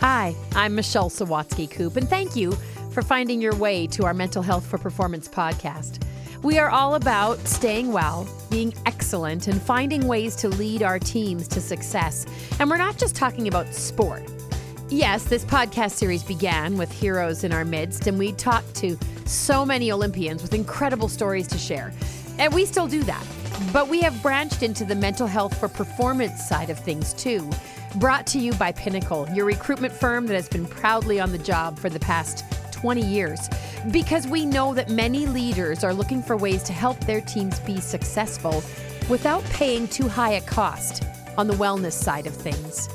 Hi, I'm Michelle Sawatzky-Koop, and thank you for finding your way to our Mental Health for Performance podcast. We are all about staying well, being excellent, and finding ways to lead our teams to success. And we're not just talking about sport. Yes, this podcast series began with heroes in our midst, and we talked to so many Olympians with incredible stories to share. And we still do that. But we have branched into the mental health for performance side of things too. Brought to you by Pinnacle, your recruitment firm that has been proudly on the job for the past 20 years. Because we know that many leaders are looking for ways to help their teams be successful without paying too high a cost on the wellness side of things.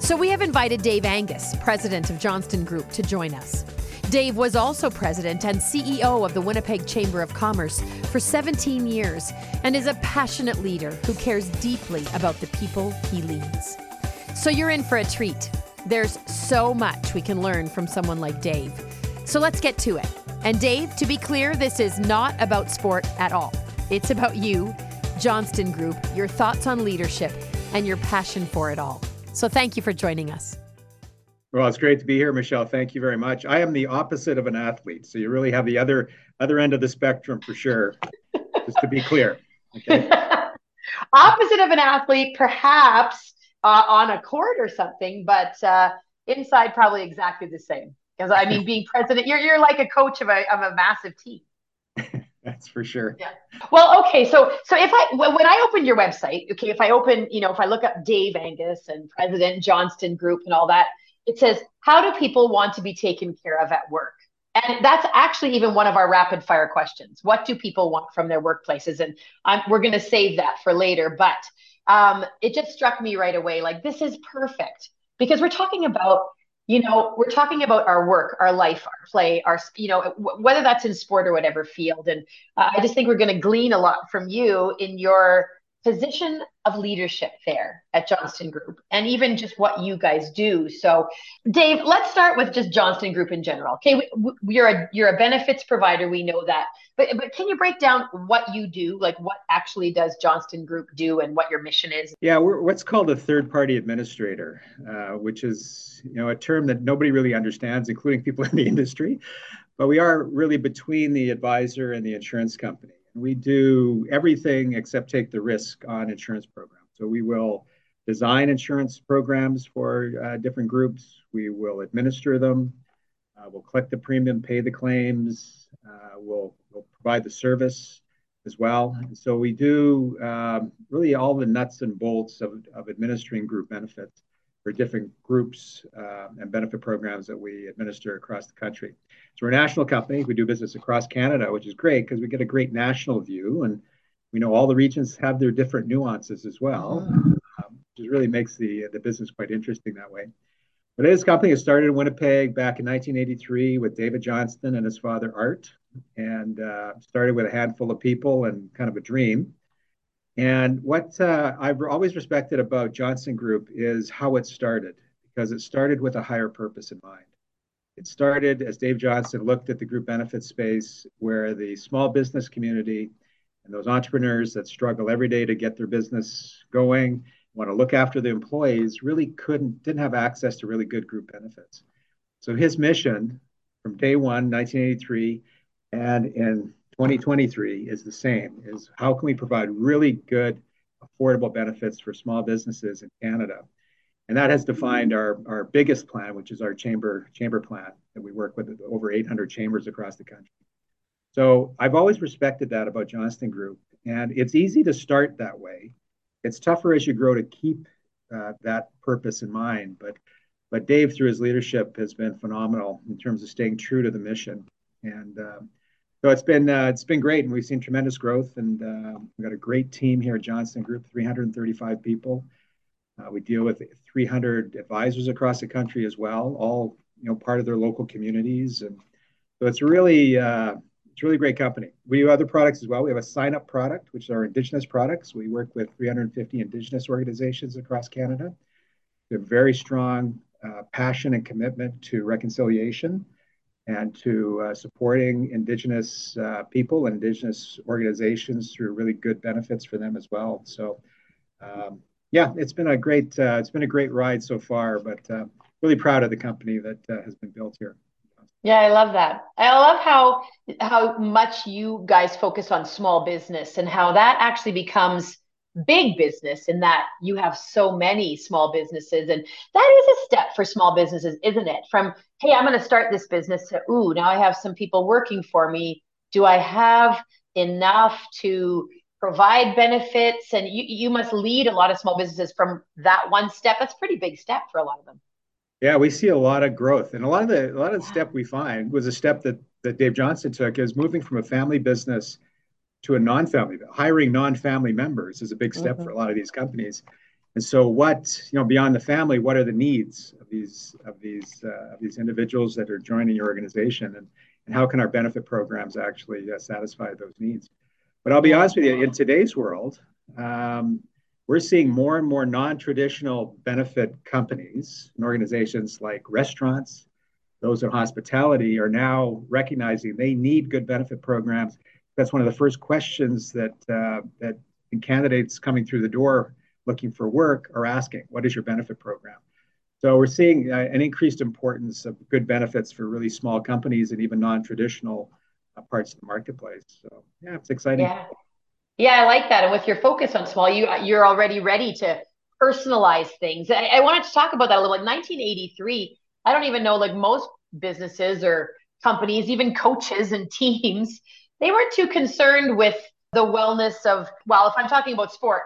So we have invited Dave Angus, president of Johnston Group, to join us. Dave was also president and CEO of the Winnipeg Chamber of Commerce for 17 years and is a passionate leader who cares deeply about the people he leads. So you're in for a treat. There's so much we can learn from someone like Dave. So let's get to it. And Dave, to be clear, this is not about sport at all. It's about you, Johnston Group, your thoughts on leadership, and your passion for it all. So thank you for joining us. Well, it's great to be here, Michelle. Thank you very much. I am the opposite of an athlete, so you really have the other other end of the spectrum for sure. just to be clear. Okay. opposite of an athlete, perhaps uh, on a court or something, but uh, inside probably exactly the same. Because I mean, being president, you're you're like a coach of a of a massive team. That's for sure. Yeah. Well, okay. So, so if I when I open your website, okay, if I open, you know, if I look up Dave Angus and President Johnston Group and all that, it says, How do people want to be taken care of at work? And that's actually even one of our rapid fire questions. What do people want from their workplaces? And I'm, we're going to save that for later. But um, it just struck me right away like, this is perfect. Because we're talking about you know we're talking about our work our life our play our you know whether that's in sport or whatever field. And uh, i just think we're going to glean a lot from you in your position of leadership there at Johnston Group and even just what you guys do. So, Dave, let's start with just Johnston Group in general. Okay, you're a you're a benefits provider, we know that. But but can you break down what you do? Like what actually does Johnston Group do and what your mission is? Yeah, we're what's called a third-party administrator, uh, which is, you know, a term that nobody really understands including people in the industry. But we are really between the advisor and the insurance company we do everything except take the risk on insurance programs. So we will design insurance programs for uh, different groups. We will administer them. Uh, we'll collect the premium, pay the claims. Uh, we'll, we'll, provide the service as well. And so we do um, really all the nuts and bolts of, of administering group benefits for different groups uh, and benefit programs that we administer across the country. So we're a national company. We do business across Canada, which is great because we get a great national view, and we know all the regions have their different nuances as well, um, which really makes the the business quite interesting that way. But this company has started in Winnipeg back in 1983 with David Johnston and his father Art, and uh, started with a handful of people and kind of a dream. And what uh, I've always respected about Johnston Group is how it started, because it started with a higher purpose in mind. It started as Dave Johnston looked at the group benefit space where the small business community and those entrepreneurs that struggle every day to get their business going, want to look after the employees, really couldn't, didn't have access to really good group benefits. So his mission from day one, 1983, and in 2023 is the same is how can we provide really good affordable benefits for small businesses in Canada? And that has defined our, our biggest plan which is our chamber chamber plan that we work with over 800 chambers across the country. So I've always respected that about Johnston Group and it's easy to start that way. It's tougher as you grow to keep uh, that purpose in mind but but Dave through his leadership has been phenomenal in terms of staying true to the mission. And um, so it's been uh, it's been great, and we've seen tremendous growth, and uh, we've got a great team here at Johnston Group, 335 people. Uh, we deal with 300 advisors across the country as well, all you know part of their local communities, and so it's really uh, it's really great company. We do other products as well. We have a Cinup product, which are Indigenous products. We work with 350 Indigenous organizations across Canada. Have very strong uh, passion and commitment to reconciliation and to uh, supporting Indigenous uh, people and Indigenous organizations through really good benefits for them as well. So, um, yeah, it's been a great uh, it's been a great ride so far, but uh, really proud of the company that uh, has been built here. Yeah, I love that. I love how how much you guys focus on small business and how that actually becomes big business in that you have so many small businesses. And that is a step for small businesses isn't it? From hey i'm going to start this business to ooh now i have some people working for me. Do i have enough to provide benefits? And you, you must lead a lot of small businesses from that one step. That's a pretty big step for a lot of them. Yeah we see a lot of growth. And a lot of the a lot of the step we find was a step that that dave johnston took is moving from a family business to a non-family hiring non-family members is a big step mm-hmm. for a lot of these companies. And so what you know beyond the family what are the needs of these of these uh, of these individuals that are joining your organization? And, and how can our benefit programs actually uh, satisfy those needs? But i'll be honest with you in today's world um, we're seeing more and more non-traditional benefit companies and organizations like restaurants those in hospitality are now recognizing they need good benefit programs that's one of the first questions that uh, that candidates coming through the door looking for work are asking, "What is your benefit program?" So we're seeing uh, an increased importance of good benefits for really small companies and even non-traditional uh, parts of the marketplace. So yeah, it's exciting. Yeah, yeah, I like that. And with your focus on small, you you're already ready to personalize things. I, I wanted to talk about that a little. Like 1983, I don't even know. Like most businesses or companies, even coaches and teams they weren't too concerned with the wellness of, well, if I'm talking about sport,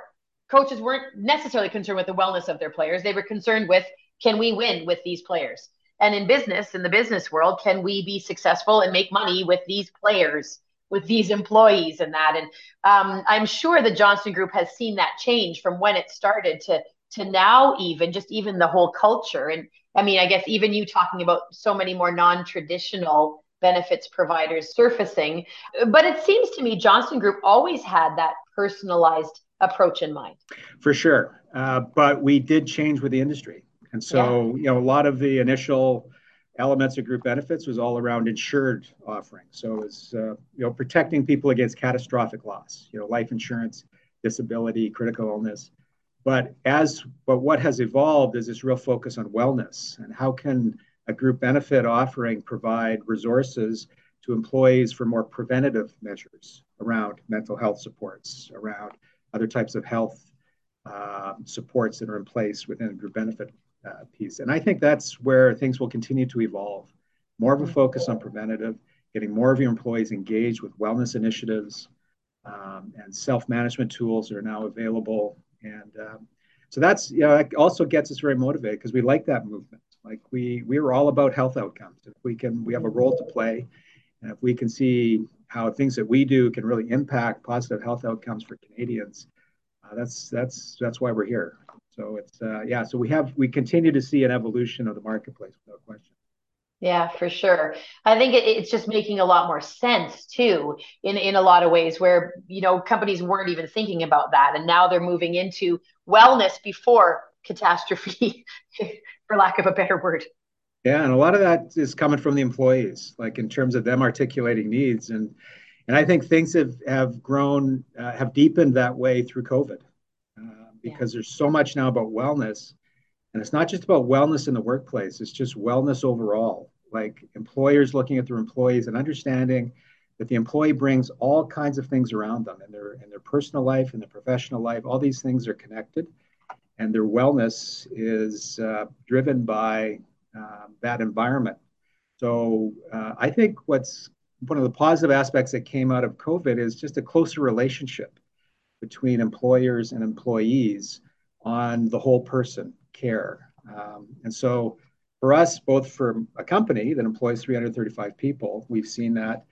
coaches weren't necessarily concerned with the wellness of their players. They were concerned with, can we win with these players? And in business, in the business world, can we be successful and make money with these players, with these employees and that? And um, I'm sure the Johnston Group has seen that change from when it started to to now even just even the whole culture and i mean i guess even you talking about so many more non-traditional benefits providers surfacing. But it seems to me Johnston Group always had that personalized approach in mind. For sure. Uh, but we did change with the industry. And so, yeah. you know, a lot of the initial elements of group benefits was all around insured offerings. So it's, uh, you know, protecting people against catastrophic loss, you know, life insurance, disability, critical illness. But as, but what has evolved is this real focus on wellness and how can a group benefit offering provide resources to employees for more preventative measures around mental health supports, around other types of health uh, supports that are in place within a group benefit uh, piece. And I think that's where things will continue to evolve. More of a focus on preventative, getting more of your employees engaged with wellness initiatives um, and self-management tools that are now available. And um, so that's, you know, also gets us very motivated because we like that movement. Like we we are all about health outcomes. If we can, we have a role to play, and if we can see how things that we do can really impact positive health outcomes for Canadians, uh, that's that's that's why we're here. So it's uh, yeah. So we have we continue to see an evolution of the marketplace without question. Yeah, for sure. I think it, it's just making a lot more sense too, in in a lot of ways where you know companies weren't even thinking about that, and now they're moving into wellness before catastrophe for lack of a better word. Yeah, and a lot of that is coming from the employees, like in terms of them articulating needs, and and I think things have have grown, uh, have deepened that way through COVID, uh, because yeah. there's so much now about wellness, and it's not just about wellness in the workplace; it's just wellness overall. Like employers looking at their employees and understanding that the employee brings all kinds of things around them in their in their personal life and their professional life. All these things are connected and their wellness is uh, driven by uh, that environment. So uh, I think what's one of the positive aspects that came out of COVID is just a closer relationship between employers and employees on the whole person care. Um, and so for us, both for a company that employs 335 people, we've seen that,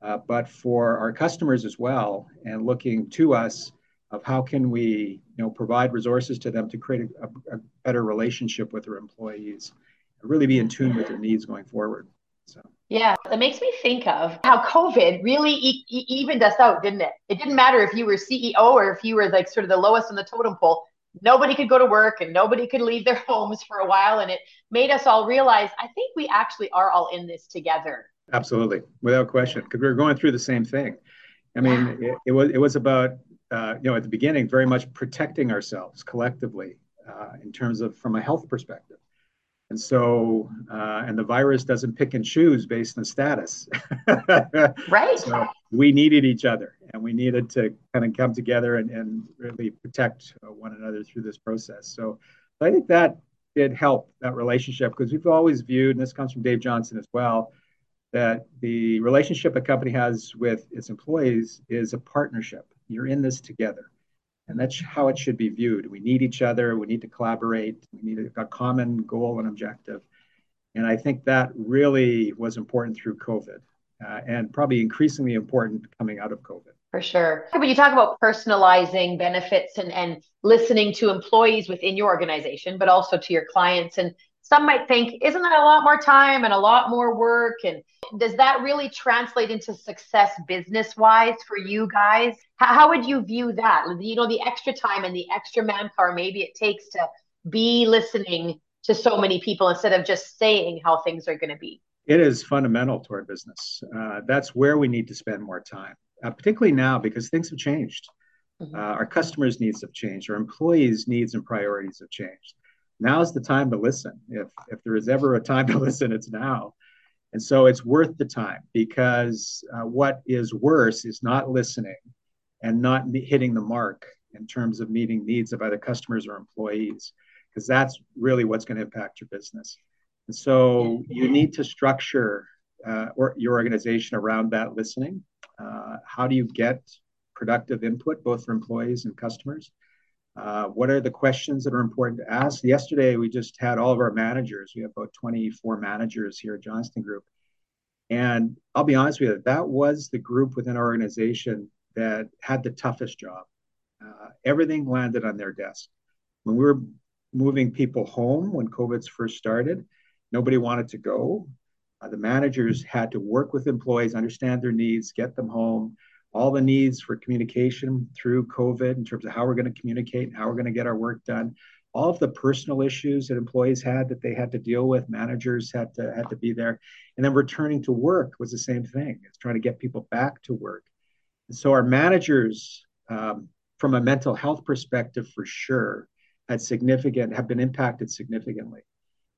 uh, but for our customers as well, and looking to us of how can we you know provide resources to them to create a, a better relationship with their employees and really be in tune with their needs going forward so. Yeah that makes me think of how covid really e- e- evened us out didn't it? It didn't matter if you were ceo or if you were like sort of the lowest on the totem pole. Nobody could go to work and nobody could leave their homes for a while and it made us all realize i think we actually are all in this together. Absolutely without question because we were going through the same thing. I mean yeah. it, it was it was about uh, you know, at the beginning, very much protecting ourselves collectively uh, in terms of from a health perspective. And so, uh, and the virus doesn't pick and choose based on status. right. So we needed each other and we needed to kind of come together and, and really protect one another through this process. So I think that did help that relationship because we've always viewed, and this comes from Dave Johnston as well, that the relationship a company has with its employees is a partnership. You're in this together. And that's how it should be viewed. We need each other. We need to collaborate. We need a, common goal and objective. And I think that really was important through COVID uh, and probably increasingly important coming out of COVID. For sure. When you talk about personalizing benefits and, and listening to employees within your organization, but also to your clients and some might think, isn't that a lot more time and a lot more work? And does that really translate into success business wise for you guys? How, how would you view that? You know, the extra time and the extra manpower maybe it takes to be listening to so many people instead of just saying how things are going to be. It is fundamental to our business. Uh, that's where we need to spend more time, uh, particularly now because things have changed. Mm-hmm. Uh, our customers' needs have changed. Our employees' needs and priorities have changed now's the time to listen. If if there is ever a time to listen, it's now. And so it's worth the time because uh, what is worse is not listening and not hitting the mark in terms of meeting needs of either customers or employees, because that's really what's going to impact your business. And so you need to structure uh, or your organization around that listening. Uh, how do you get productive input both for employees and customers? Uh, what are the questions that are important to ask? Yesterday, we just had all of our managers. We have about 24 managers here at Johnston Group. And I'll be honest with you, that was the group within our organization that had the toughest job. Uh, everything landed on their desk. When we were moving people home when COVID's first started, nobody wanted to go. Uh, the managers had to work with employees, understand their needs, get them home, all the needs for communication through COVID in terms of how we're going to communicate and how we're going to get our work done. All of the personal issues that employees had that they had to deal with, managers had to had to be there, and then returning to work was the same thing. It's trying to get people back to work. And so our managers, um, from a mental health perspective, for sure, had significant have been impacted significantly.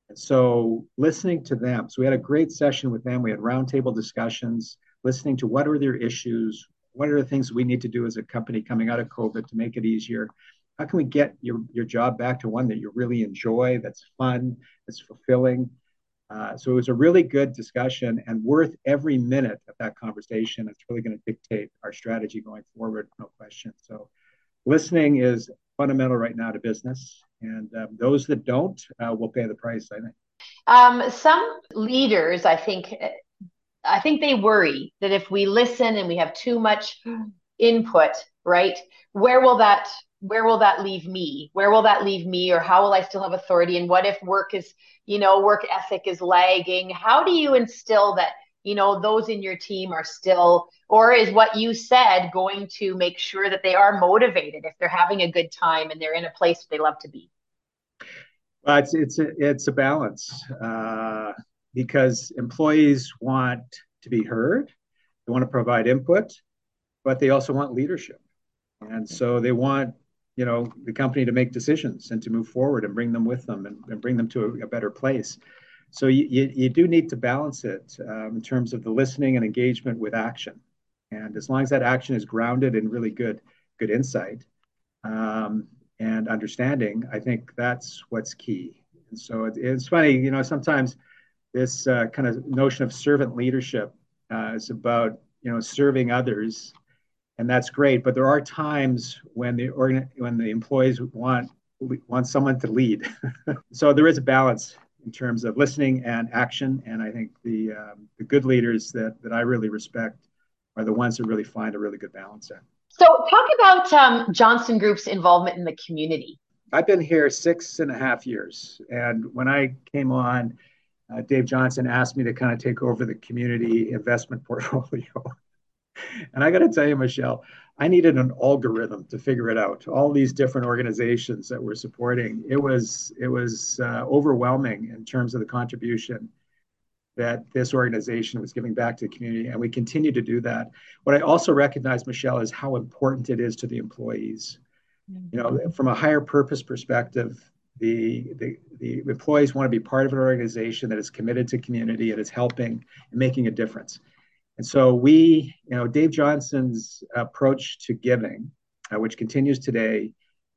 And so listening to them, so we had a great session with them. We had roundtable discussions, listening to what are their issues, what are the things we need to do as a company coming out of COVID to make it easier? How can we get your, your job back to one that you really enjoy, that's fun, that's fulfilling? Uh, so it was a really good discussion and worth every minute of that conversation. It's really going to dictate our strategy going forward, no question. So listening is fundamental right now to business. And um, those that don't uh, will pay the price, I think. Um, some leaders, I think, I think they worry that if we listen and we have too much input, right? Where will that where will that leave me? Where will that leave me or how will I still have authority and what if work is, you know, work ethic is lagging? How do you instill that, you know, those in your team are still or is what you said going to make sure that they are motivated if they're having a good time and they're in a place they love to be? Well, it's it's a, it's a balance. Uh, because employees want to be heard, they want to provide input, but they also want leadership. And so they want, you know, the company to make decisions and to move forward and bring them with them and, and bring them to a, a, better place. So you, you, you, do need to balance it um, in terms of the listening and engagement with action. And as long as that action is grounded in really good, good insight um, and understanding, I think that's what's key. And so it, it's funny, you know, sometimes – this uh, kind of notion of servant leadership uh, is about you know serving others, and that's great. But there are times when the organ- when the employees want want someone to lead. so there is a balance in terms of listening and action, and I think the um, the good leaders that that I really respect are the ones that really find a really good balance there. So talk about um, Johnston Group's involvement in the community. I've been here six and a half years, and when I came on uh, Dave Johnston asked me to kind of take over the community investment portfolio. and I got to tell you, Michelle, I needed an algorithm to figure it out. All these different organizations that we're supporting, it was it was uh, overwhelming in terms of the contribution that this organization was giving back to the community, and we continue to do that. What I also recognize, Michelle, is how important it is to the employees. You know, from a higher purpose perspective, the, the, the employees want to be part of an organization that is committed to community and is helping and making a difference. And so we, you know, Dave Johnston's approach to giving, uh, which continues today,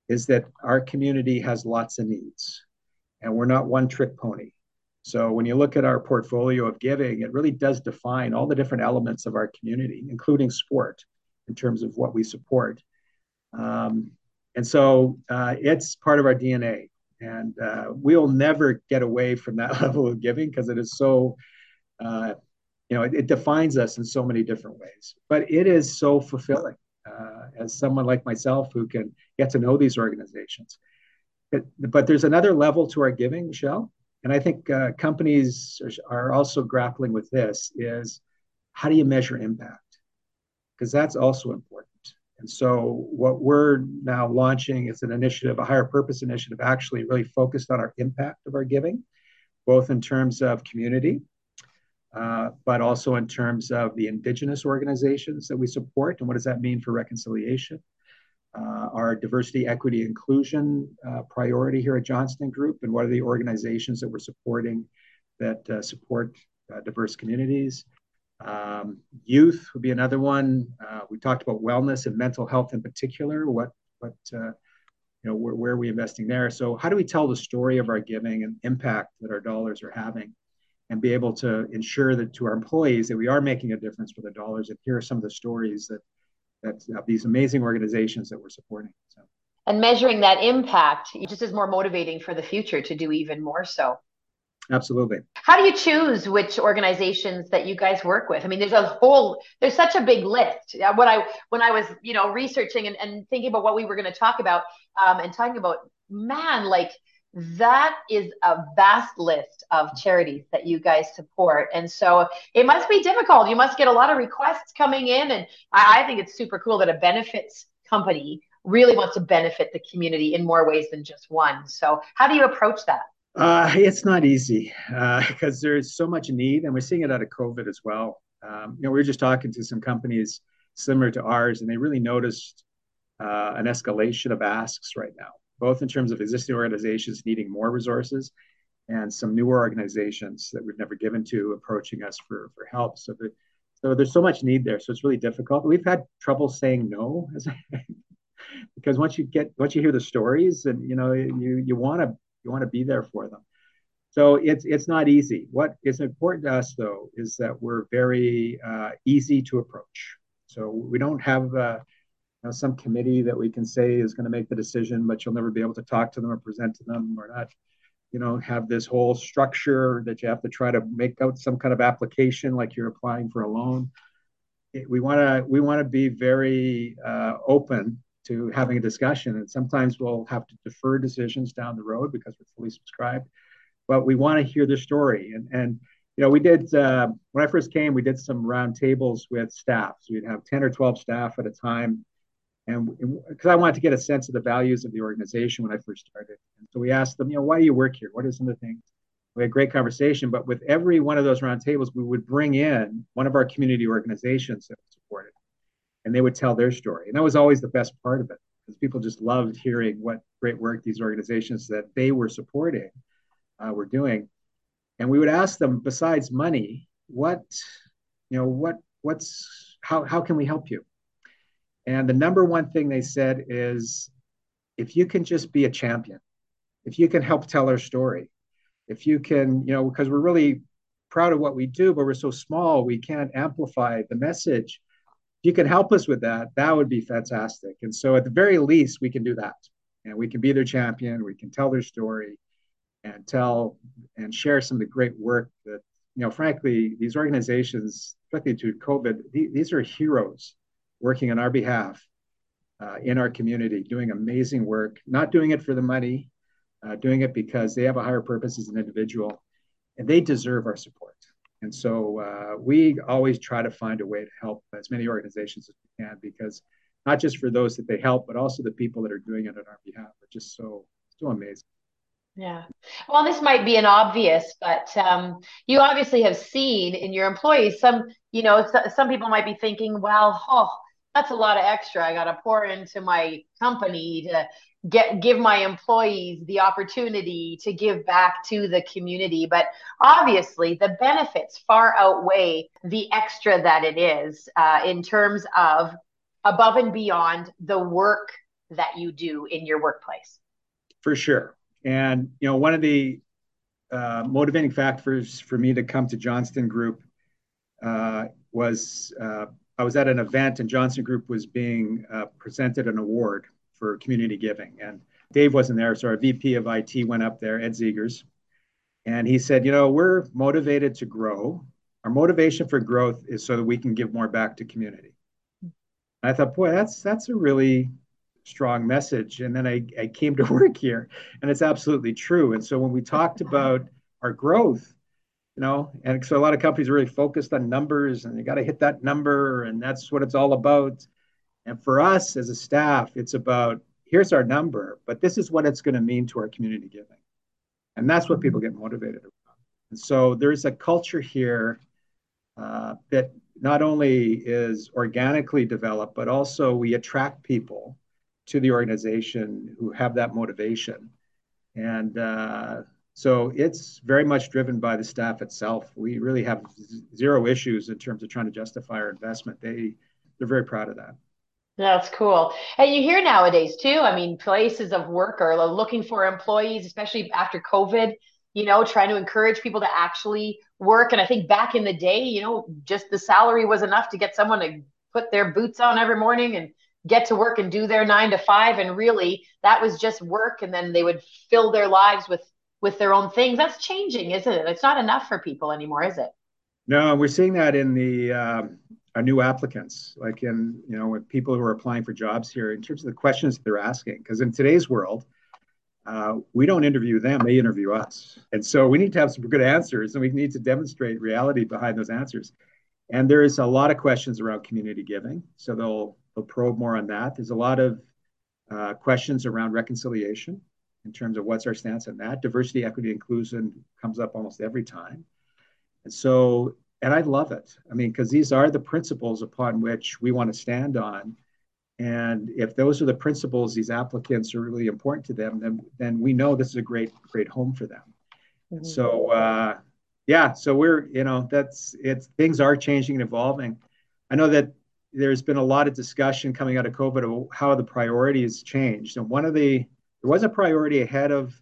is that our community has lots of needs and we're not one trick pony. So when you look at our portfolio of giving, it really does define all the different elements of our community, including sport, in terms of what we support. Um, and so uh, it's part of our DNA. And uh, we'll never get away from that level of giving because it is so, uh, you know, it, it, defines us in so many different ways. But it is so fulfilling uh, as someone like myself who can get to know these organizations. But, but there's another level to our giving, Michelle. And I think uh, companies are also grappling with this is how do you measure impact? Because that's also important. And so, what we're now launching is an initiative, a higher purpose initiative, actually really focused on our impact of our giving, both in terms of community, uh, but also in terms of the indigenous organizations that we support and what does that mean for reconciliation. Uh, our diversity, equity, inclusion uh, priority here at Johnston Group, and what are the organizations that we're supporting that uh, support uh, diverse communities. Um, youth would be another one. Uh, we talked about wellness and mental health in particular. What, what, uh, you know, where, where are we investing there? So, how do we tell the story of our giving and impact that our dollars are having, and be able to ensure that to our employees that we are making a difference with the dollars? And here are some of the stories that that uh, these amazing organizations that we're supporting. So. And measuring that impact just is more motivating for the future to do even more so. Absolutely. How do you choose which organizations that you guys work with? I mean, there's a whole, there's such a big list. When I when I was, you know, researching and, and thinking about what we were going to talk about, um, and talking about, man, like that is a vast list of charities that you guys support. And so it must be difficult. You must get a lot of requests coming in. And I, I think it's super cool that a benefits company really wants to benefit the community in more ways than just one. So how do you approach that? Uh, it's not easy because uh, there's so much need, and we're seeing it out of COVID as well. Um, you know, we were just talking to some companies similar to ours, and they really noticed uh, an escalation of asks right now, both in terms of existing organizations needing more resources and some newer organizations that we've never given to approaching us for, for help. So, the, so there's so much need there. So it's really difficult. We've had trouble saying no, because once you get once you hear the stories, and you know you you want to you want to be there for them. So it's it's not easy. What is important to us though is that we're very uh, easy to approach. So we don't have uh, you know, some committee that we can say is going to make the decision, but you'll never be able to talk to them or present to them or not. You know, have this whole structure that you have to try to make out some kind of application like you're applying for a loan. It, we want to we want to be very uh, open to having a discussion. And sometimes we'll have to defer decisions down the road because we're fully subscribed. But we want to hear the story. And, and you know, we did, uh, when I first came, we did some roundtables with staff. So we'd have 10 or 12 staff at a time. And because I wanted to get a sense of the values of the organization when I first started. And so we asked them, you know, why do you work here? What are some of the things? We had great conversation, but with every one of those roundtables, we would bring in one of our community organizations that supported and they would tell their story. And that was always the best part of it because people just loved hearing what great work these organizations that they were supporting uh, were doing. And we would ask them, besides money, what, you know, what, what's, how, how can we help you? And the number one thing they said is if you can just be a champion, if you can help tell our story, if you can, you know, because we're really proud of what we do, but we're so small, we can't amplify the message you can help us with that, that would be fantastic. And so, at the very least, we can do that. And we can be their champion, we can tell their story and tell and share some of the great work that, you know, frankly, these organizations, especially to COVID, these are heroes working on our behalf uh, in our community, doing amazing work, not doing it for the money, uh, doing it because they have a higher purpose as an individual, and they deserve our support. And so uh, we always try to find a way to help as many organizations as we can because not just for those that they help, but also the people that are doing it on our behalf are just so so amazing. Yeah. Well, this might be an obvious, but um, you obviously have seen in your employees some, you know, some people might be thinking, well, oh, that's a lot of extra I got to pour into my company to get give my employees the opportunity to give back to the community. But obviously the benefits far outweigh the extra that it is uh, in terms of above and beyond the work that you do in your workplace. For sure. And you know one of the uh, motivating factors for me to come to johnston group uh, was uh, i was at an event and johnston group was being uh, presented an award for community giving. And Dave wasn't there, so our VP of IT went up there, Ed Zegers, and he said, you know, we're motivated to grow. Our motivation for growth is so that we can give more back to community. And I thought, boy, that's that's a really strong message. And then I, I came to work here, and it's absolutely true. And so when we talked about our growth, you know, and so a lot of companies are really focused on numbers, and you got to hit that number, and that's what it's all about. And for us as a staff, it's about here's our number, but this is what it's going to mean to our community giving. And that's what people get motivated about. And so there's a culture here uh, that not only is organically developed, but also we attract people to the organization who have that motivation. And uh, so it's very much driven by the staff itself. We really have zero issues in terms of trying to justify our investment. They, they're very proud of that. That's cool. And you hear nowadays too, I mean, places of work are looking for employees, especially after COVID, you know, trying to encourage people to actually work. And I think back in the day, you know, just the salary was enough to get someone to put their boots on every morning and get to work and do their nine to five. And really that was just work. And then they would fill their lives with with their own things. That's changing, isn't it? It's not enough for people anymore, is it? No, we're seeing that in the um, are new applicants, like in, you know, with people who are applying for jobs here in terms of the questions they're asking. Because in today's world, uh, we don't interview them, they interview us. And so we need to have some good answers and we need to demonstrate reality behind those answers. And there's a lot of questions around community giving. So they'll, they'll probe more on that. There's a lot of uh, questions around reconciliation in terms of what's our stance on that. Diversity, equity, inclusion comes up almost every time. And so and I love it. I mean, because these are the principles upon which we want to stand on. And if those are the principles, these applicants are really important to them, then then we know this is a great great home for them. Mm-hmm. So uh, yeah, so we're you know that's it's things are changing and evolving. I know that there's been a lot of discussion coming out of COVID of how the priorities changed. And one of the there was a priority ahead of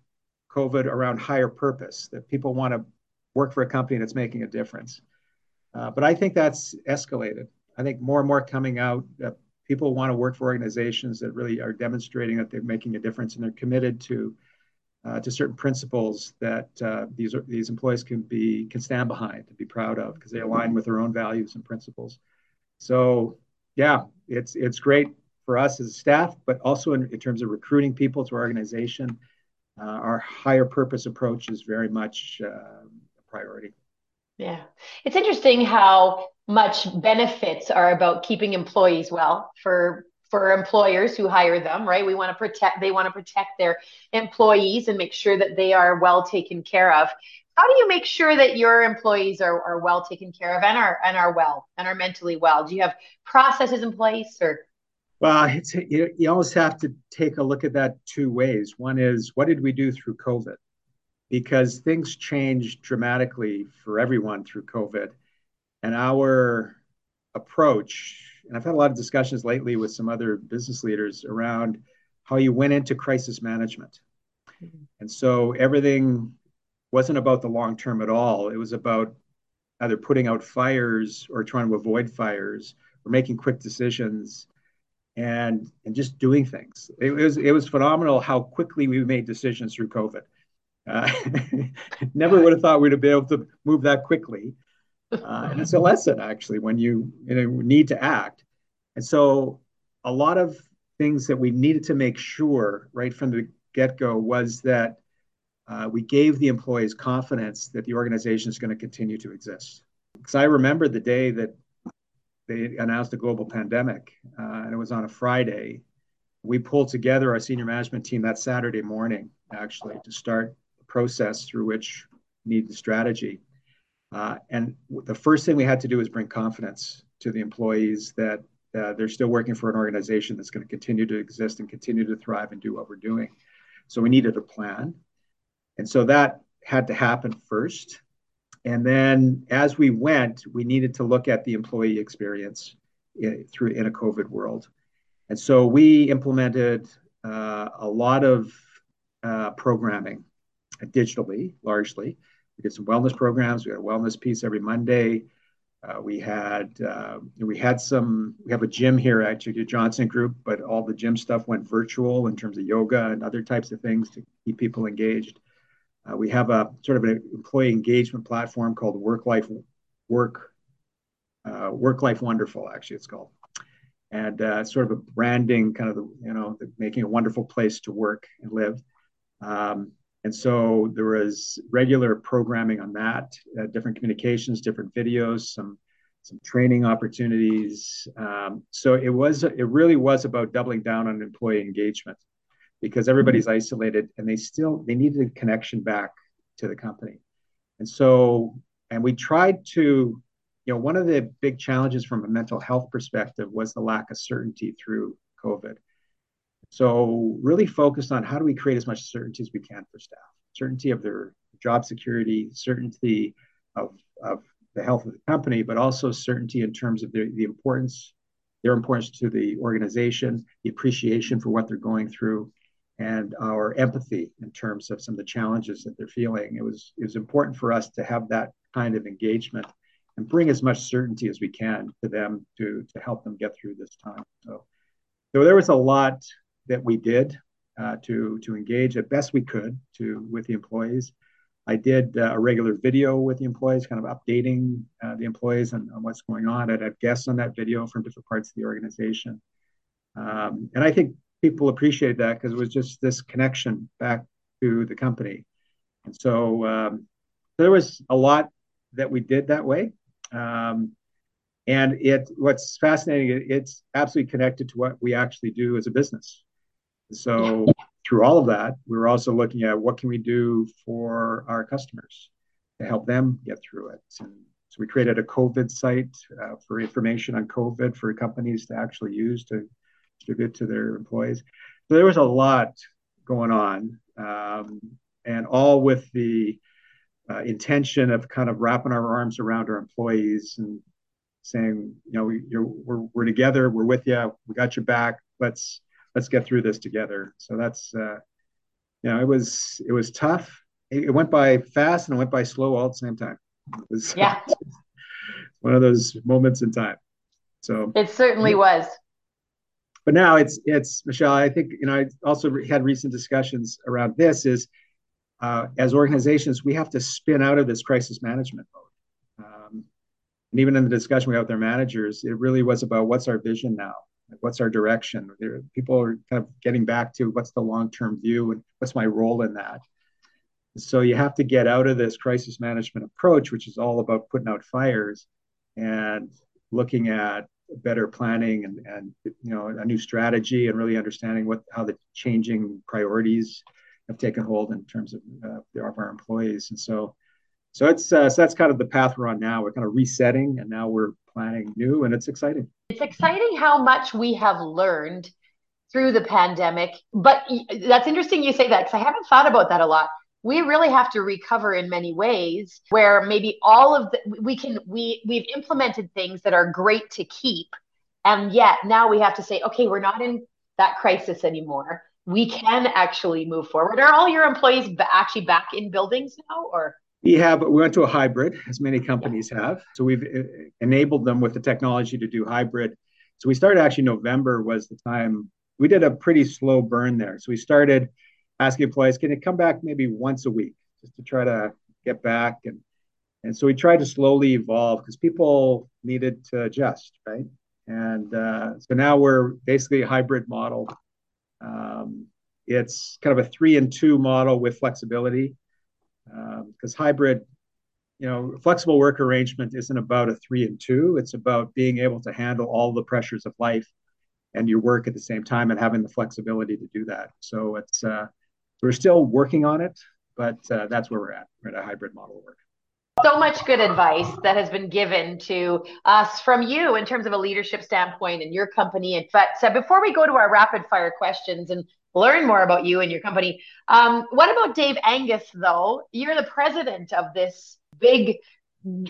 COVID around higher purpose that people want to work for a company that's making a difference. Uh, but I think that's escalated. I think more and more coming out, uh, people want to work for organizations that really are demonstrating that they're making a difference and they're committed to uh, to certain principles that uh, these these employees can be can stand behind and be proud of because they align with their own values and principles. So yeah, it's it's great for us as staff, but also in, in terms of recruiting people to our organization. Uh, our higher purpose approach is very much a priority. Yeah. It's interesting how much benefits are about keeping employees well for for employers who hire them, right? We want to protect they want to protect their employees and make sure that they are well taken care of. How do you make sure that your employees are, are well taken care of and are and are well and are mentally well? Do you have processes in place or well, you, you always have to take a look at that two ways. One is what did we do through COVID? Because things changed dramatically for everyone through COVID. And our approach, and I've had a lot of discussions lately with some other business leaders around how you went into crisis management. Mm-hmm. And so everything wasn't about the long term at all. It was about either putting out fires or trying to avoid fires or making quick decisions and and just doing things. It was it was phenomenal how quickly we made decisions through COVID. Uh, never would have thought we'd be able to move that quickly. Uh, and it's a lesson actually when you, you know, need to act. And so a lot of things that we needed to make sure right from the get-go was that uh, we gave the employees confidence that the organization is going to continue to exist. Because I remember the day that they announced a global pandemic, uh, and it was on a Friday. We pulled together our senior management team that Saturday morning, actually, to start process through which need the strategy. Uh, and the first thing we had to do is bring confidence to the employees that uh, they're still working for an organization that's going to continue to exist and continue to thrive and do what we're doing. So we needed a plan. And so that had to happen first. And then as we went, we needed to look at the employee experience in, through in a COVID world. And so we implemented uh, a lot of uh, programming digitally, largely. We did some wellness programs. We had a wellness piece every Monday. Uh, we had uh, we had some we have a gym here at the Johnston Group, but all the gym stuff went virtual in terms of yoga and other types of things to keep people engaged. Uh, we have a sort of an employee engagement platform called Work Life Work uh, Work Life Wonderful. Actually, it's called, and uh, sort of a branding kind of the, you know the, making a wonderful place to work and live. Um, and so there was regular programming on that, uh, different communications, different videos, some some training opportunities. Um, so it was it really was about doubling down on employee engagement because everybody's mm-hmm. isolated and they still they needed a connection back to the company. And so and we tried to you know one of the big challenges from a mental health perspective was the lack of certainty through COVID. So really focused on how do we create as much certainty as we can for staff, certainty of their job security, certainty of, of the health of the company, but also certainty in terms of the, the importance, their importance to the organization, the appreciation for what they're going through, and our empathy in terms of some of the challenges that they're feeling. It was it was important for us to have that kind of engagement and bring as much certainty as we can to them to to help them get through this time. So, so there was a lot that we did uh, to to engage as best we could to with the employees. I did uh, a regular video with the employees, kind of updating uh, the employees on, on, what's going on. I'd have guests on that video from different parts of the organization. Um, and I think people appreciated that because it was just this connection back to the company. And so um, there was a lot that we did that way. Um, and it what's fascinating, it's absolutely connected to what we actually do as a business. So through all of that, we were also looking at what can we do for our customers to help them get through it. And so we created a COVID site uh, for information on COVID for companies to actually use to distribute to their employees. So there was a lot going on, um, and all with the uh, intention of kind of wrapping our arms around our employees and saying, you know, we, we're, we're together, we're with you, we got your back. Let's let's get through this together. So that's, uh, you know, it was it was tough. It, it, went by fast and it went by slow all at the same time. It was yeah. one of those moments in time. So it certainly was. But now it's it's Michelle. I think you know I also had recent discussions around this. Is uh, as organizations we have to spin out of this crisis management mode. Um, and even in the discussion we had with our managers, it really was about what's our vision now what's our direction? There, people are kind of getting back to what's the long-term view and what's my role in that. So you have to get out of this crisis management approach which is all about putting out fires and looking at better planning and, and you know a new strategy and really understanding what how the changing priorities have taken hold in terms of, uh, of our employees. And so so it's uh, so that's kind of the path we're on now. We're kind of resetting and now we're planning new and it's exciting. It's exciting how much we have learned through the pandemic but that's interesting you say that because i haven't thought about that a lot. We really have to recover in many ways where maybe all of the we can we we've implemented things that are great to keep and yet now we have to say okay we're not in that crisis anymore. We can actually move forward. Are all your employees actually back in buildings now or we have we went to a hybrid, as many companies have. So we've uh, enabled them with the technology to do hybrid. So we started actually November was the time we did a pretty slow burn there. So we started asking employees, can you come back maybe once a week just to try to get back and and so we tried to slowly evolve because people needed to adjust, right? And uh, so now we're basically a hybrid model. Um, it's kind of a three and two model with flexibility because um, hybrid you know flexible work arrangement isn't about a three and two. It's about being able to handle all the pressures of life and your work at the same time and having the flexibility to do that. So it's uh, we're still working on it but uh, that's where we're at. We're at a hybrid model work. So much good advice that has been given to us from you in terms of a leadership standpoint in your company. But so before we go to our rapid fire questions and learn more about you and your company, um, what about Dave Angus, though? You're the president of this big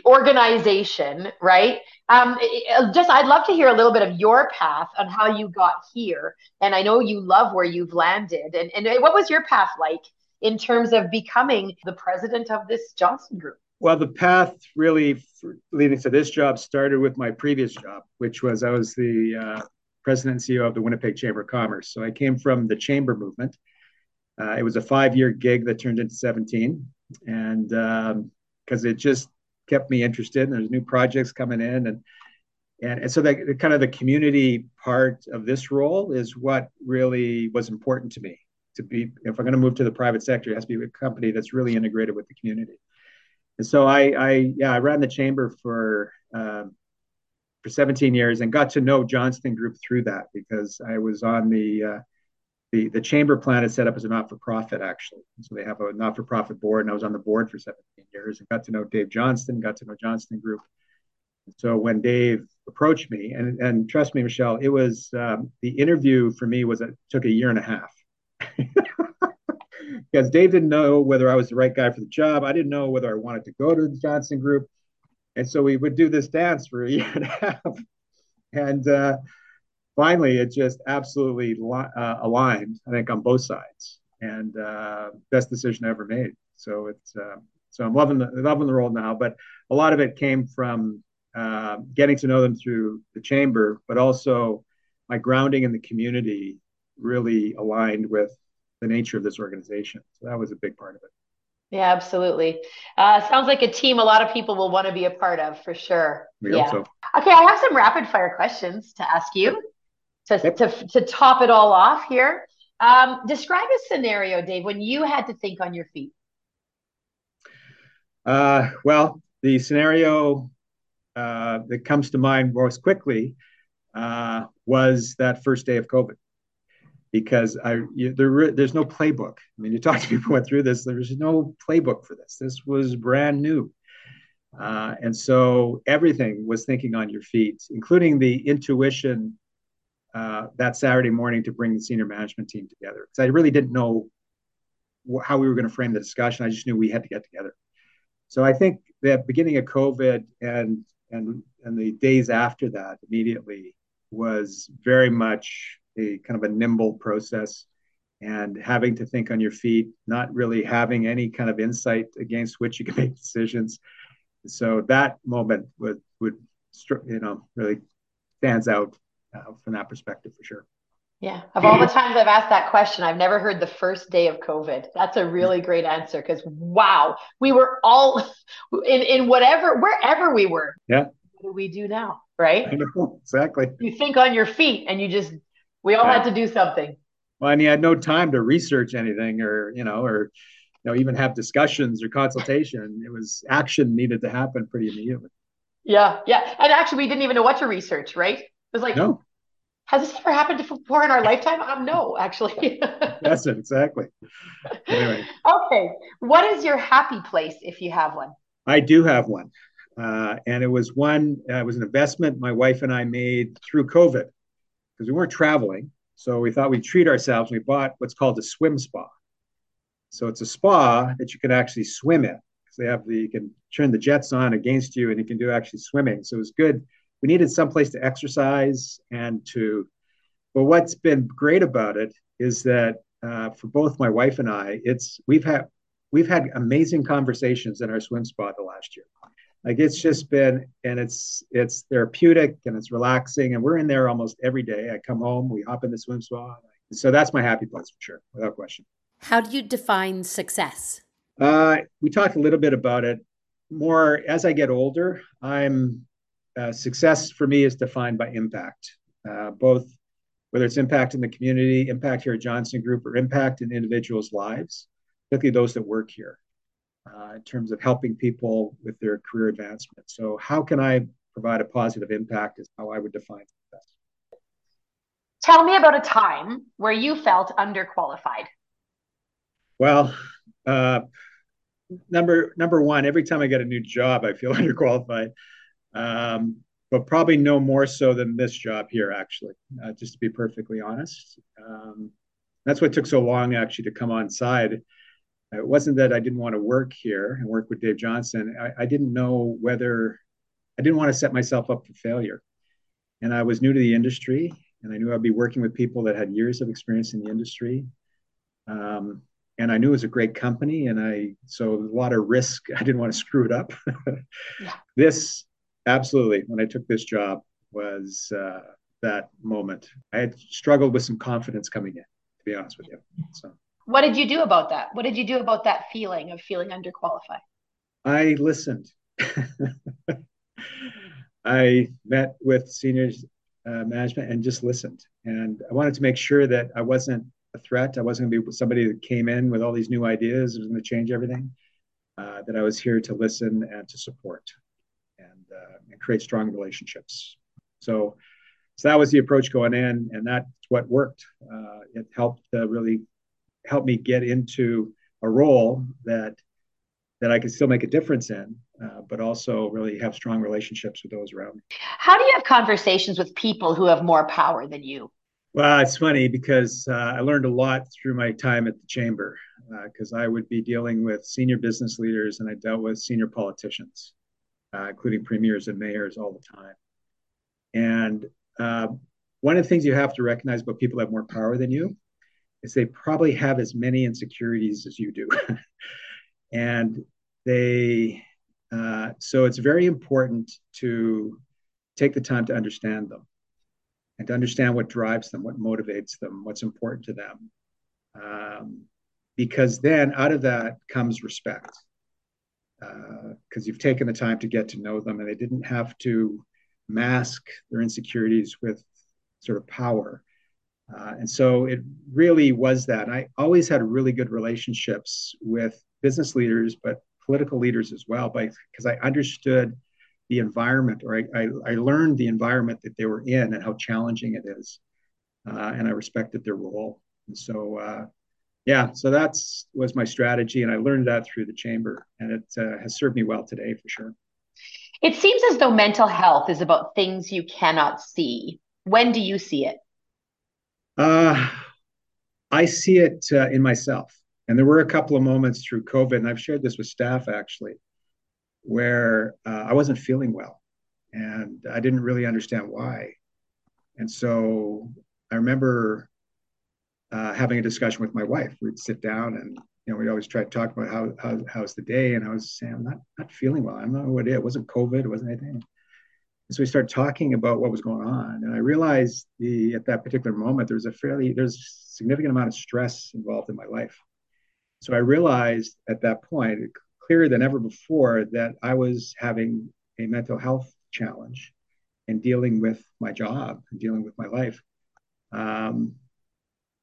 organization, right? Um, just I'd love to hear a little bit of your path on how you got here. And I know you love where you've landed. And, and what was your path like in terms of becoming the president of this Johnston Group? Well, the path really leading to this job started with my previous job, which was I was the uh, president and CEO of the Winnipeg Chamber of Commerce. So I came from the chamber movement. Uh, it was a five-year gig that turned into 17, and because um, it just kept me interested, and there's new projects coming in, and and, and so that kind of the community part of this role is what really was important to me. To be, if I'm going to move to the private sector, it has to be a company that's really integrated with the community. And so I, I yeah, I ran the chamber for um, for 17 years and got to know Johnston Group through that because I was on the uh, the the chamber plan is set up as a not for profit actually. So they have a not for profit board, and I was on the board for 17 years and got to know Dave Johnston, got to know Johnston Group. So when Dave approached me, and and trust me, Michelle, it was um, the interview for me was it took a year and a half. because Dave didn't know whether I was the right guy for the job. I didn't know whether I wanted to go to the Johnston Group, and so we would do this dance for a year and a half, and uh, finally it just absolutely li- uh, aligned. I think on both sides, and uh, best decision I ever made. So it's uh, so I'm loving the loving the role now, but a lot of it came from uh, getting to know them through the chamber, but also my grounding in the community really aligned with the nature of this organization. So that was a big part of it. Yeah, absolutely. Uh, sounds like a team a lot of people will want to be a part of for sure. We yeah. So. Okay, I have some rapid fire questions to ask you to, yep. to, to top it all off here. Um, describe a scenario, Dave, when you had to think on your feet. Uh, well, the scenario uh, that comes to mind most quickly uh, was that first day of COVID because I you, there there's no playbook. I mean, you talk to people who went through this. There's no playbook for this. This was brand new, uh, and so everything was thinking on your feet, including the intuition uh, that Saturday morning to bring the senior management team together. Because I really didn't know wh- how we were going to frame the discussion. I just knew we had to get together. So I think the beginning of COVID and and and the days after that immediately was very much a kind of a nimble process and having to think on your feet, not really having any kind of insight against which you can make decisions. So that moment would would you know really stands out uh, from that perspective for sure. Yeah. Of all the times I've asked that question, I've never heard the first day of COVID. That's a really great answer because wow, we were all in, in whatever, wherever we were. Yeah. What do we do now? Right? Know, exactly. You think on your feet and you just we all had to do something. Well, and you had no time to research anything or, you know, or, you know, even have discussions or consultation. It was action needed to happen pretty immediately. Yeah. Yeah. And actually, we didn't even know what to research, right? It was like, no. Has this ever happened before in our lifetime? Um, no, actually. That's it, exactly. Anyway. Okay. What is your happy place if you have one? I do have one. Uh, and it was one, uh, it was an investment my wife and I made through COVID because we weren't traveling. So we thought we'd treat ourselves. We bought what's called a swim spa. So it's a spa that you can actually swim in because they have the you can turn the jets on against you and you can do actually swimming. So it was good. We needed some place to exercise and to. But what's been great about it is that uh, for both my wife and I, it's we've had we've had amazing conversations in our swim spa the last year like it's just been and it's it's therapeutic and it's relaxing and we're in there almost every day. I come home we hop in the swim spa so that's my happy place for sure without question. How do you define success? Uh, we talked a little bit about it. More as i get older i'm uh, success for me is defined by impact. Uh, both whether it's impact in the community impact here at Johnston group or impact in individuals lives particularly those that work here uh, in terms of helping people with their career advancement. So, how can I provide a positive impact? Is how I would define success. Tell me about a time where you felt underqualified. Well, uh, number number one, every time I get a new job, I feel underqualified. Um, but probably no more so than this job here, actually, uh, just to be perfectly honest. Um, that's what took so long actually to come on side. It wasn't that I didn't want to work here and work with Dave Johnston. I, I didn't know whether I didn't want to set myself up for failure. And I was new to the industry, and I knew I'd be working with people that had years of experience in the industry. Um, and I knew it was a great company, and I so a lot of risk. I didn't want to screw it up. yeah. This absolutely, when I took this job, was uh, that moment. I had struggled with some confidence coming in, to be honest with you. So, what did you do about that? What did you do about that feeling of feeling underqualified? I listened. I met with seniors uh, management and just listened. And I wanted to make sure that I wasn't a threat. I wasn't going to be somebody that came in with all these new ideas was going to change everything. Uh, that I was here to listen and to support and, uh, and create strong relationships. So, so that was the approach going in, and that's what worked. Uh, it helped really help me get into a role that that I could still make a difference in, uh, but also really have strong relationships with those around me. How do you have conversations with people who have more power than you? Well, it's funny because uh, I learned a lot through my time at the chamber because uh, I would be dealing with senior business leaders and I dealt with senior politicians, uh, including premiers and mayors all the time. And uh, one of the things you have to recognize about people that have more power than you is they probably have as many insecurities as you do. and they uh, so it's very important to take the time to understand them and to understand what drives them what motivates them what's important to them um, because then out of that comes respect because uh, you've taken the time to get to know them and they didn't have to mask their insecurities with sort of power uh, and so it really was that. And I always had really good relationships with business leaders, but political leaders as well, because I understood the environment or I, I, I, learned the environment that they were in and how challenging it is. Uh, and I respected their role. And so, uh, yeah, so that's was my strategy. And I learned that through the chamber and it uh, has served me well today for sure. It seems as though mental health is about things you cannot see. When do you see it? Uh, I see it uh, in myself. And there were a couple of moments through COVID, and I've shared this with staff actually, where uh, I wasn't feeling well and I didn't really understand why. And so I remember uh, having a discussion with my wife. We'd sit down and you know, we always try to talk about how, how how's the day, and I was saying I'm not not feeling well. I don't know what it, it wasn't COVID, it wasn't anything. And so we started talking about what was going on, and I realized the at that particular moment there was a fairly there's significant amount of stress involved in my life. So I realized at that point, clearer than ever before, that I was having a mental health challenge and dealing with my job and dealing with my life. Um,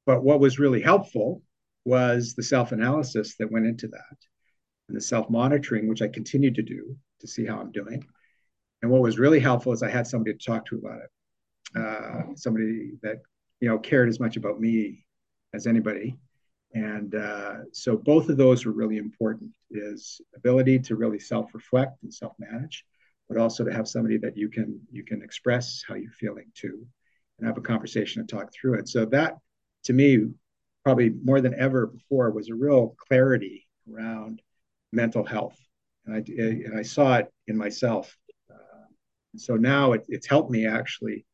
but what was really helpful was the self analysis that went into that and the self monitoring, which I continued to do to see how I'm doing. And what was really helpful is I had somebody to talk to about it, uh, somebody that you know cared as much about me as anybody. And uh, so both of those were really important: is ability to really self-reflect and self-manage, but also to have somebody that you can you can express how you're feeling to, and have a conversation and talk through it. So that, to me, probably more than ever before, was a real clarity around mental health, and I and I saw it in myself so now it, it's helped me actually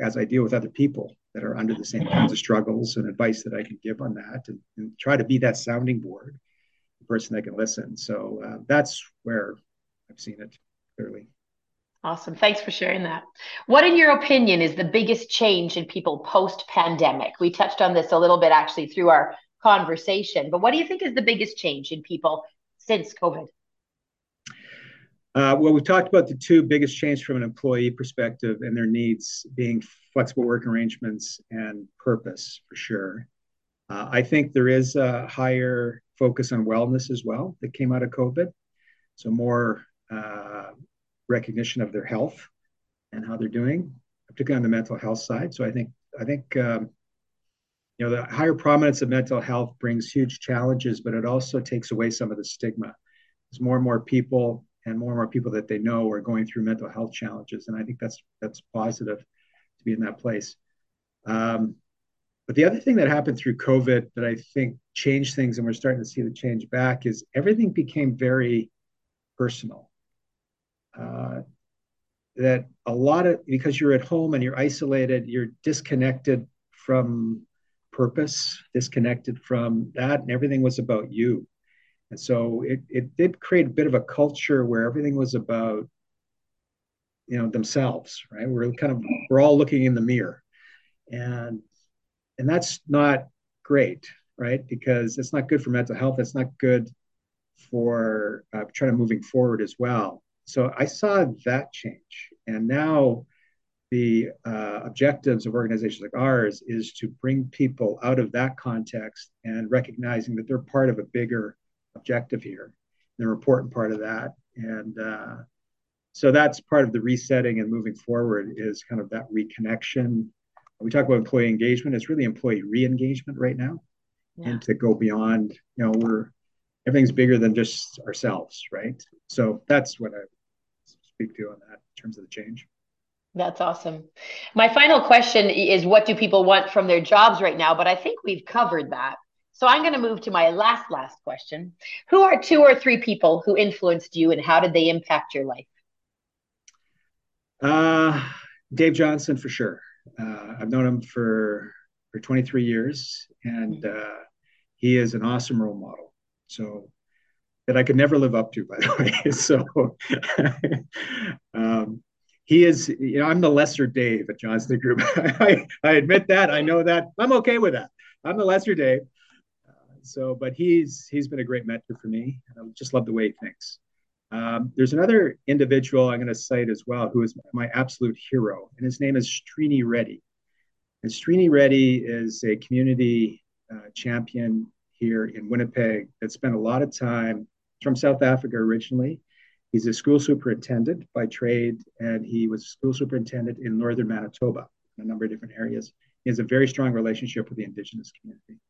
as I deal with other people that are under the same kinds of struggles and advice that I can give on that and, and try to be that sounding board, the person that can listen. So uh, that's where I've seen it clearly. Awesome. Thanks for sharing that. What, in your opinion, is the biggest change in people post pandemic? We touched on this a little bit actually through our conversation, but what do you think is the biggest change in people since COVID? Uh, well, we've talked about the two biggest changes from an employee perspective and their needs being flexible work arrangements and purpose for sure. Uh, I think there is a higher focus on wellness as well that came out of COVID. So more uh, recognition of their health and how they're doing, particularly on the mental health side. So I think I think um, you know the higher prominence of mental health brings huge challenges, but it also takes away some of the stigma as more and more people and more and more people that they know are going through mental health challenges, and I think that's that's positive to be in that place. Um, but the other thing that happened through COVID that I think changed things, and we're starting to see the change back, is everything became very personal. Uh, that a lot of because you're at home and you're isolated, you're disconnected from purpose, disconnected from that, and everything was about you. And so it, it did create a bit of a culture where everything was about, you know, themselves, right? We're kind of we're all looking in the mirror. And and that's not great, right? Because it's not good for mental health. It's not good for uh, trying to moving forward as well. So I saw that change, and now the uh, objectives of organizations like ours is to bring people out of that context and recognizing that they're part of a bigger objective here. They're an important part of that, and uh, so that's part of the resetting and moving forward is kind of that reconnection. We talk about employee engagement; it's really employee re-engagement right now, yeah. and to go beyond. You know, we're everything's bigger than just ourselves, right? So that's what I speak to on that in terms of the change. That's awesome. My final question is what do people want from their jobs right now? But I think we've covered that. So I'm going to move to my last, last question. Who are two or three people who influenced you and how did they impact your life? Uh, Dave Johnston, for sure. Uh, I've known him for, for 23 years and mm-hmm. uh, he is an awesome role model. So that I could never live up to, by the way. so um, he is, you know, I'm the lesser Dave at Johnston Group. I, I admit that. I know that. I'm okay with that. I'm the lesser Dave. So, but he's he's been a great mentor for me. And I just love the way he thinks. Um, there's another individual I'm going to cite as well who is my absolute hero, and his name is Srini Reddy. And Srini Reddy is a community uh, champion here in Winnipeg that spent a lot of time from South Africa originally. He's a school superintendent by trade, and he was a school superintendent in northern Manitoba in a number of different areas. He has a very strong relationship with the Indigenous community.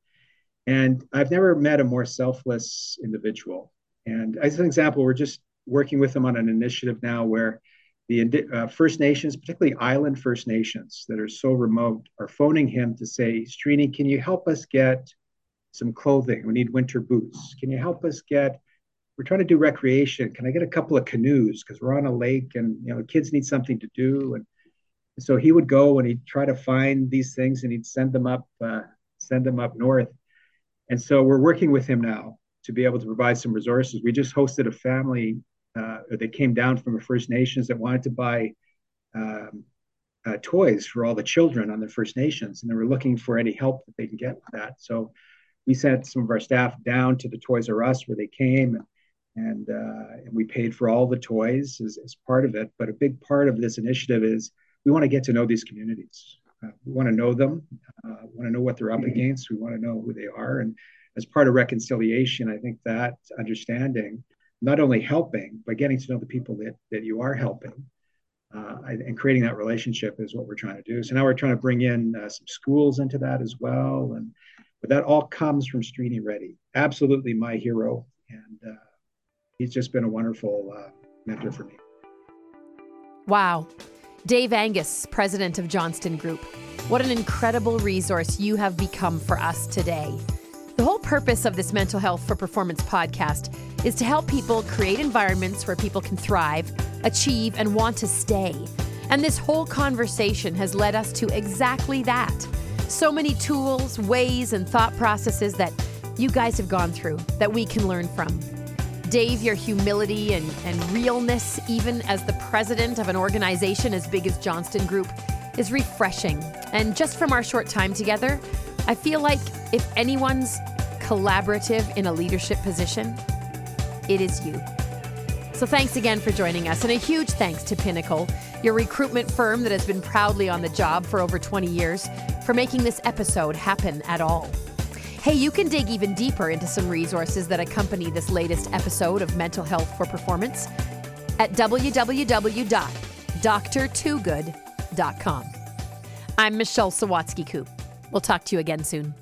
And I've never met a more selfless individual. And as an example, we're just working with him on an initiative now where the uh, First Nations, particularly island First Nations that are so remote, are phoning him to say, Srini, can you help us get some clothing. We need winter boots. Can you help us get? We're trying to do recreation. Can I get a couple of canoes because we're on a lake and you know kids need something to do and so he would go and he'd try to find these things and he'd send them up uh, send them up north and so we're working with him now to be able to provide some resources we just hosted a family uh, that came down from the first nations that wanted to buy um, uh, toys for all the children on the first nations and they were looking for any help that they can get with that so we sent some of our staff down to the Toys R Us where they came and and, uh, and we paid for all the toys as, as part of it. But a big part of this initiative is we want to get to know these communities. Uh, we want to know them. Uh, want to know what they're up against. We want to know who they are. And as part of reconciliation, I think that understanding, not only helping, but getting to know the people that, that you are helping uh, and creating that relationship is what we're trying to do. So now we're trying to bring in uh, some schools into that as well. And but that all comes from Srini Reddy, absolutely my hero, and uh, he's just been a wonderful uh, mentor for me. Wow. Dave Angus, president of Johnston Group. What an incredible resource you have become for us today. The whole purpose of this Mental Health for Performance podcast is to help people create environments where people can thrive, achieve, and want to stay. And this whole conversation has led us to exactly that so many tools, ways, and thought processes that you guys have gone through that we can learn from. Dave, your humility and, and realness, even as the president of an organization as big as Johnston Group, is refreshing. And just from our short time together, I feel like if anyone's collaborative in a leadership position, it is you. So thanks again for joining us, and a huge thanks to Pinnacle, your recruitment firm that has been proudly on the job for over 20 years, for making this episode happen at all. Hey, you can dig even deeper into some resources that accompany this latest episode of Mental Health for Performance at www.drtoogood.com. I'm Michelle Sawatzky-Koop. We'll talk to you again soon.